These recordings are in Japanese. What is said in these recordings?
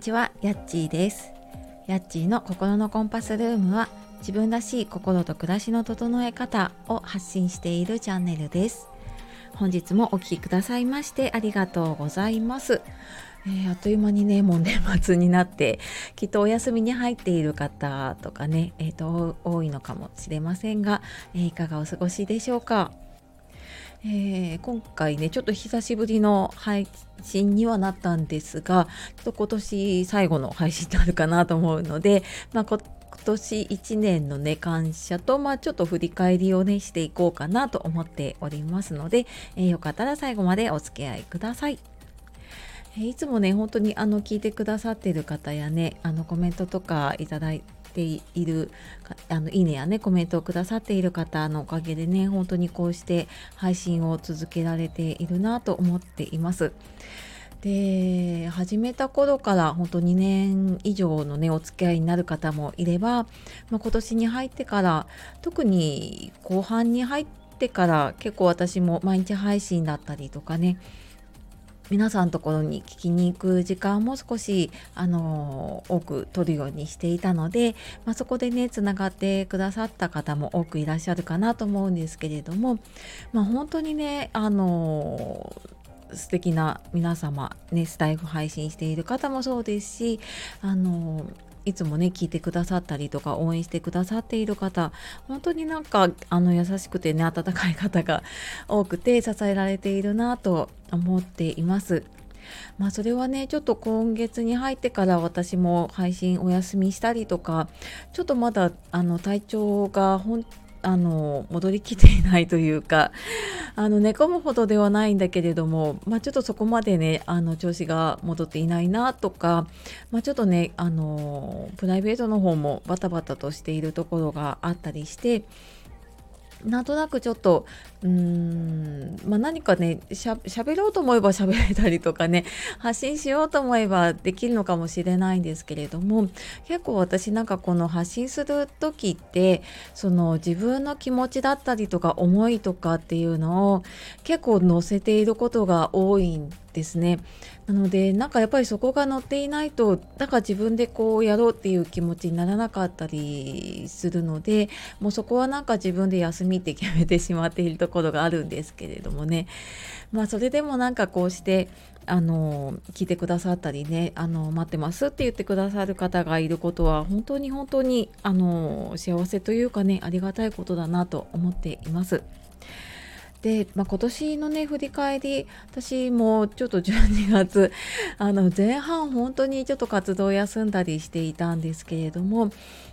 ちは、やっちーです。やっちーの心のコンパスルームは自分らしい心と暮らしの整え方を発信しているチャンネルです。本日もお聴きくださいましてありがとうございます。えーあっという間にねもう年末になってきっとお休みに入っている方とかね、えーと多いのかもしれませんが、えーいかがお過ごしでしょうか？えー今回ねちょっと久しぶりの配信にはなったんですがちょっと今年最後の配信になるかなと思うので、まあ、今年1年のね感謝と、まあ、ちょっと振り返りをねしていこうかなと思っておりますので、えーよかったら最後までお付き合いください。えいつもね本当にあの聞いてくださってる方やねあのコメントとかいただいてているあのいいねやねコメントをくださっている方のおかげでね本当にこうして配信を続けられているなと思っています。で始めた頃から本当2年以上のねお付き合いになる方もいれば、まあ、今年に入ってから特に後半に入ってから結構私も毎日配信だったりとかね皆さんのところに聞きに行く時間も少し、あの多く取るようにしていたので、まあ、そこでねつながってくださった方も多くいらっしゃるかなと思うんですけれども、まあ、本当にね、あの素敵な皆様、ね、スタイフ配信している方もそうですし、あのいつもね聞いてくださったりとか応援してくださっている方本当になんかあの優しくてね温かい方が多くて支えられているなと思っています。まあそれはねちょっと今月に入ってから私も配信お休みしたりとかちょっとまだあの体調が本あの戻りきっていないというか あの寝込むほどではないんだけれども、まあ、ちょっとそこまでねあの調子が戻っていないなとか、まあ、ちょっとねあのプライベートの方もバタバタとしているところがあったりしてなんとなくちょっとうーん、まあ、何かねしゃ喋ろうと思えば 喋れたりとかね発信しようと思えばできるのかもしれないんですけれども結構私なんかこの発信する時ってその自分の気持ちだったりとか思いとかっていうのを結構載せていることが多いんですね。なのでなんかやっぱりそこが載っていないとだから自分でこうやろうっていう気持ちにならなかったりするのでもうそこはなんか自分で休みって決めてしまっているところがあるんですけれどもねまあそれでもなんかこうしてあの聞いてくださったりねあの待ってますって言ってくださる方がいることは本当に本当にあの幸せというかねありがたいことだなと思っています。で、まあ、今年のね振り返り私もちょっと12月 あの前半本当にちょっと活動休んだりしていたんですけれども、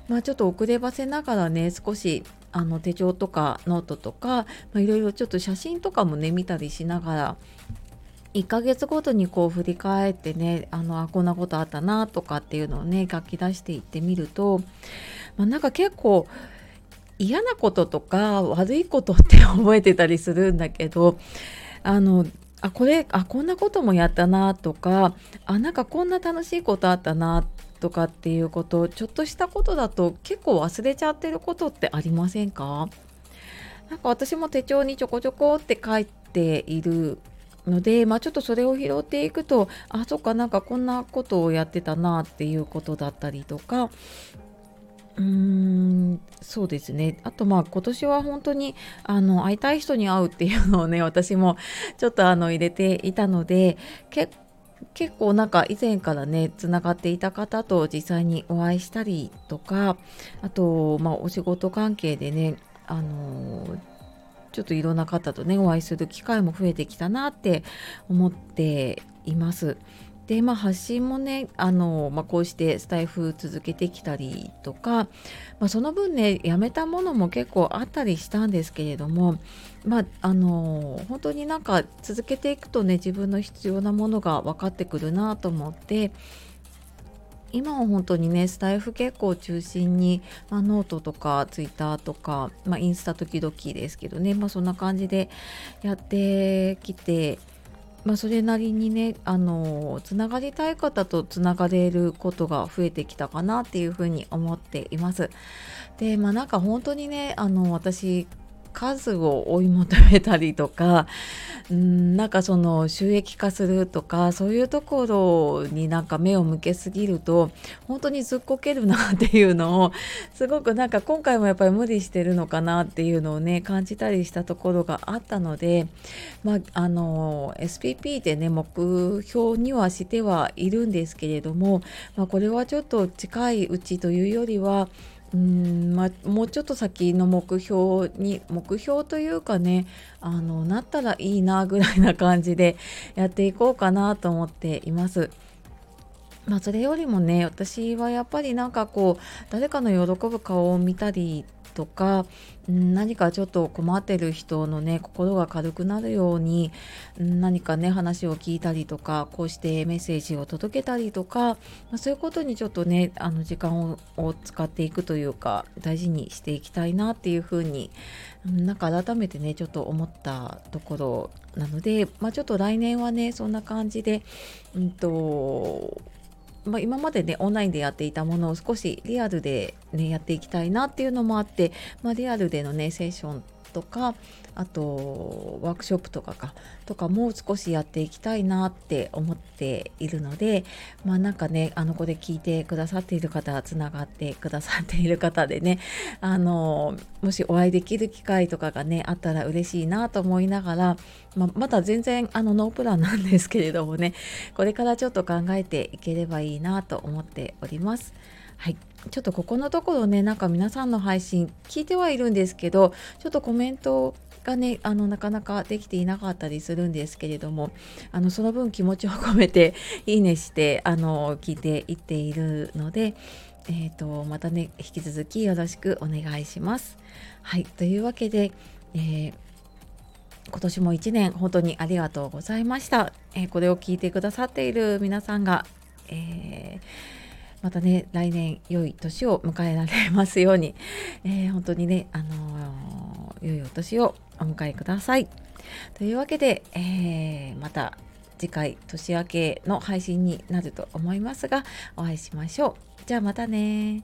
まあ、ちょっと遅ればせながらね少しあの手帳とかノートとか、いろいろちょっと写真とかもね見たりしながら1ヶ月ごとにこう振り返ってねあのあこんなことあったなとかっていうのをね書き出していってみると、まあ、なんか結構嫌なこととか悪いことって覚えてたりするんだけどあのあこれあこんなこともやったなとかあなんかこんな楽しいことあったなとかっていうことちょっとしたことだと結構忘れちゃってることってありませんか？なんか私も手帳にちょこちょこって書いているので、まあ、ちょっとそれを拾っていくとあそっかなんかこんなことをやってたなっていうことだったりとかうーんそうですねあとまあ今年は本当にあの会いたい人に会うっていうのをね私もちょっとあの入れていたのでけ結構なんか以前からねつながっていた方と実際にお会いしたりとかあとまあお仕事関係でねあのちょっといろんな方とねお会いする機会も増えてきたなって思っています。でまあ発信もねあの、まあ、こうしてスタイフ続けてきたりとか、まあ、その分ねやめたものも結構あったりしたんですけれどもまああの本当になんか続けていくとね自分の必要なものが分かってくるなと思って今は本当にねスタエフ結構中心に、まあ、ノートとかツイッターとか、まあ、インスタ時々ですけどね、まあ、そんな感じでやってきて、まあ、それなりにねあのつながりたい方とつながれることが増えてきたかなっていうふうに思っています。でまあなんか本当にねあの私数を追い求めたりとかうんなんかその収益化するとかそういうところになんか目を向けすぎると本当にずっこけるなっていうのをすごくなんか今回もやっぱり無理してるのかなっていうのをね感じたりしたところがあったので、まあ、あの SPP でね目標にはしてはいるんですけれども、まあ、これはちょっと近いうちというよりはうんまあ、もうちょっと先の目標に目標というかねあのなったらいいなぐらいな感じでやっていこうかなと思っています。まあ、それよりもね私はやっぱりなんかこう誰かの喜ぶ顔を見たりとか、何かちょっと困ってる人のね心が軽くなるように、何かね話を聞いたりとかこうしてメッセージを届けたりとか、そういうことにちょっとねあの時間を使っていくというか大事にしていきたいなっていうふうに、なんか改めてねちょっと思ったところなので、まあ、ちょっと来年はねそんな感じで、うんとまあ、今までねオンラインでやっていたものを少しリアルで、ね、やっていきたいなっていうのもあって、まあ、リアルでのねセッションとかあとワークショップとかかとかもう少しやっていきたいなって思っているのでまあなんかねあの子で聞いてくださっている方つながってくださっている方でねあのもしお会いできる機会とかがねあったら嬉しいなと思いながら、まあ、まだ全然あのノープランなんですけれどもねこれからちょっと考えていければいいなと思っております。はい、ちょっとここのところねなんか皆さんの配信聞いてはいるんですけどちょっとコメントがねあのなかなかできていなかったりするんですけれどもあのその分気持ちを込めて いいねしてあの聞いていっているので、えーと、またね引き続きよろしくお願いします。はいというわけで、えー今年も1年本当にありがとうございました。えー、これを聞いてくださっている皆さんが、えーまたね来年良い年を迎えられますように、えー、本当にね、あのー、良いお年をお迎えください。というわけで、えー、また次回年明けの配信になると思いますがお会いしましょう。じゃあまたね